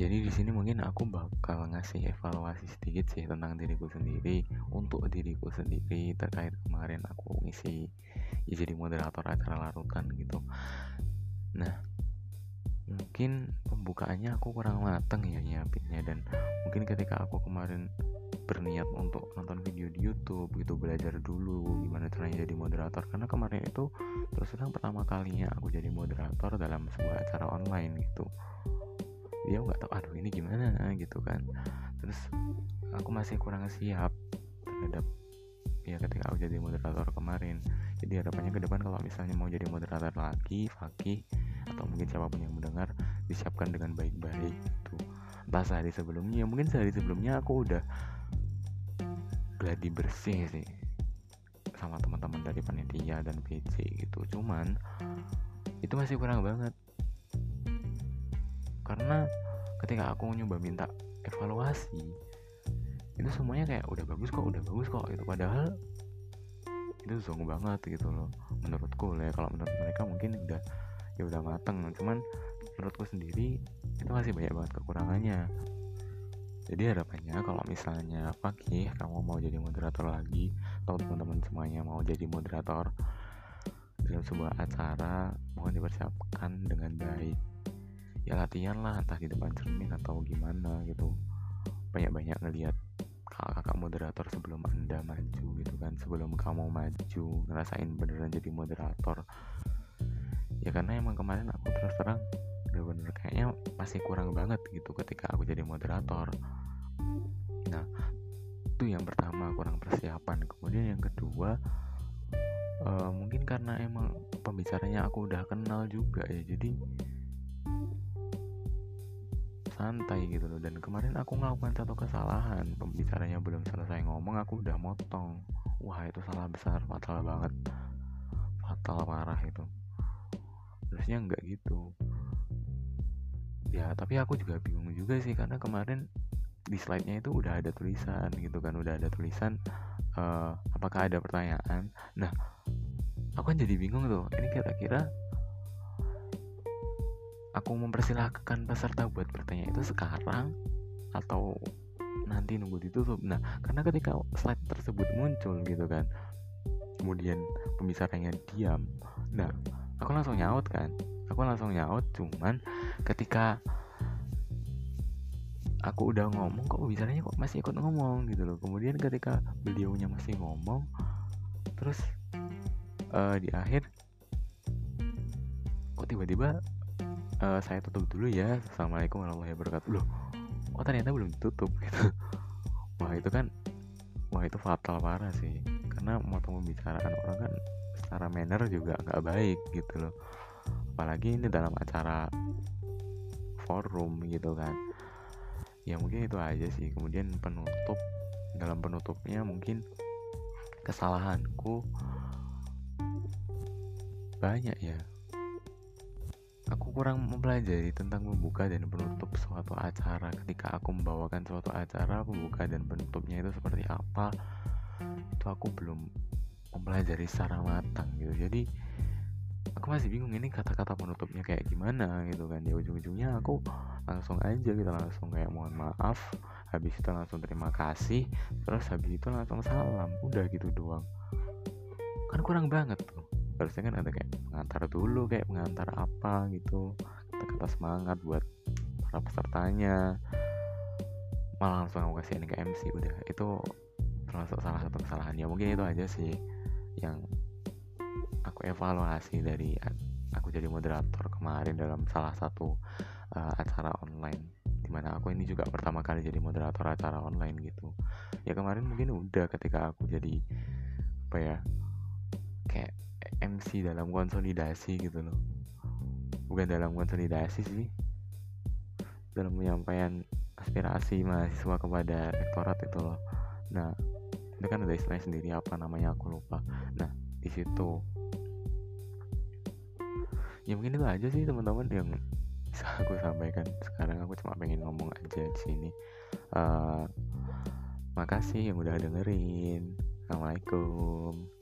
jadi di sini mungkin aku bakal ngasih evaluasi sedikit sih tentang diriku sendiri. Untuk diriku sendiri terkait kemarin aku ngisi ya jadi moderator acara larutan gitu. Nah mungkin pembukaannya aku kurang mateng ya nyiapinnya. Dan mungkin ketika aku kemarin berniat untuk nonton video di YouTube gitu belajar dulu gimana caranya jadi moderator. Karena kemarin itu terus terang pertama kalinya aku jadi moderator dalam sebuah acara online gitu dia nggak tahu aduh ini gimana? Gitu kan. Terus aku masih kurang siap terhadap ya ketika aku jadi moderator kemarin. Jadi harapannya ke depan kalau misalnya mau jadi moderator lagi Fakih atau mungkin siapa pun yang mendengar disiapkan dengan baik-baik gitu. Entah sehari sebelumnya mungkin sehari sebelumnya aku udah gladi bersih sih sama teman-teman dari panitia dan PC gitu. Cuman itu masih kurang banget karena ketika aku nyoba minta evaluasi itu semuanya kayak udah bagus kok udah bagus kok itu padahal itu zong banget gitu loh menurutku lah ya. Kalau menurut mereka mungkin udah ya udah mateng. Cuman menurutku sendiri itu masih banyak banget kekurangannya. Jadi harapannya kalau misalnya pagi kamu mau jadi moderator lagi atau teman-teman semuanya mau jadi moderator dalam sebuah acara mohon dipersiapkan dengan baik ya latihan lah entah di depan cermin atau gimana gitu. Banyak-banyak ngelihat kakak-kakak moderator sebelum anda maju gitu kan sebelum kamu maju ngerasain beneran jadi moderator. Ya karena emang kemarin aku terus terang bener-bener kayaknya masih kurang banget gitu ketika aku jadi moderator. Nah itu yang pertama kurang persiapan. Kemudian yang kedua uh, mungkin karena emang pembicaranya aku udah kenal juga ya jadi santai gitu loh. Dan kemarin aku melakukan satu kesalahan. Pembicaranya belum selesai ngomong aku udah motong. Wah itu salah besar. Fatal banget. Fatal parah itu. Harusnya nggak gitu. Ya tapi aku juga bingung juga sih. Karena kemarin di slide-nya itu udah ada tulisan gitu kan. Udah ada tulisan uh, apakah ada pertanyaan? Nah aku kan jadi bingung tuh. Ini kira-kira aku mempersilahkan peserta buat bertanya itu sekarang atau nanti nunggu ditutup. Nah karena ketika slide tersebut muncul gitu kan kemudian pembicaranya diam nah aku langsung nyaut kan? Aku langsung nyaut cuman ketika aku udah ngomong kok bicaranya kok masih ikut ngomong gitu loh. Kemudian ketika beliaunya masih ngomong terus uh, di akhir kok tiba-tiba uh, saya tutup dulu ya. Assalamualaikum warahmatullahi wabarakatuh. Loh oh ternyata belum ditutup gitu. Wah itu kan wah itu fatal parah sih. Karena mau pembicaraan orang kan secara manner juga nggak baik gitu loh. Apalagi ini dalam acara forum gitu kan. Ya mungkin itu aja sih. Kemudian penutup dalam penutupnya mungkin kesalahanku banyak ya aku kurang mempelajari tentang membuka dan penutup suatu acara. Ketika aku membawakan suatu acara pembuka dan penutupnya itu seperti apa itu aku belum mempelajari secara matang gitu. Jadi aku masih bingung ini kata-kata penutupnya kayak gimana gitu kan. Di ujung-ujungnya aku langsung aja gitu langsung kayak mohon maaf habis itu langsung terima kasih terus habis itu langsung salam. Udah gitu doang. Kan kurang banget harusnya kan ada kayak pengantar dulu kayak pengantar apa gitu. Kata-kata semangat buat para pesertanya. Malah langsung aku kasih ini ke MC udah. Itu termasuk salah satu kesalahan. Ya mungkin itu aja sih yang aku evaluasi dari aku jadi moderator kemarin dalam salah satu uh, acara online. Di mana aku ini juga pertama kali jadi moderator acara online gitu. Ya kemarin mungkin udah ketika aku jadi apa ya kayak MC dalam konsolidasi gitu loh. Bukan dalam konsolidasi sih. Dalam penyampaian aspirasi mahasiswa kepada rektorat itu loh. Nah itu kan ada istilah sendiri apa namanya aku lupa. Nah di situ. Ya mungkin itu aja sih teman-teman yang bisa aku sampaikan. Sekarang aku cuma pengen ngomong aja di sini. Uh, makasih yang udah dengerin. Assalamualaikum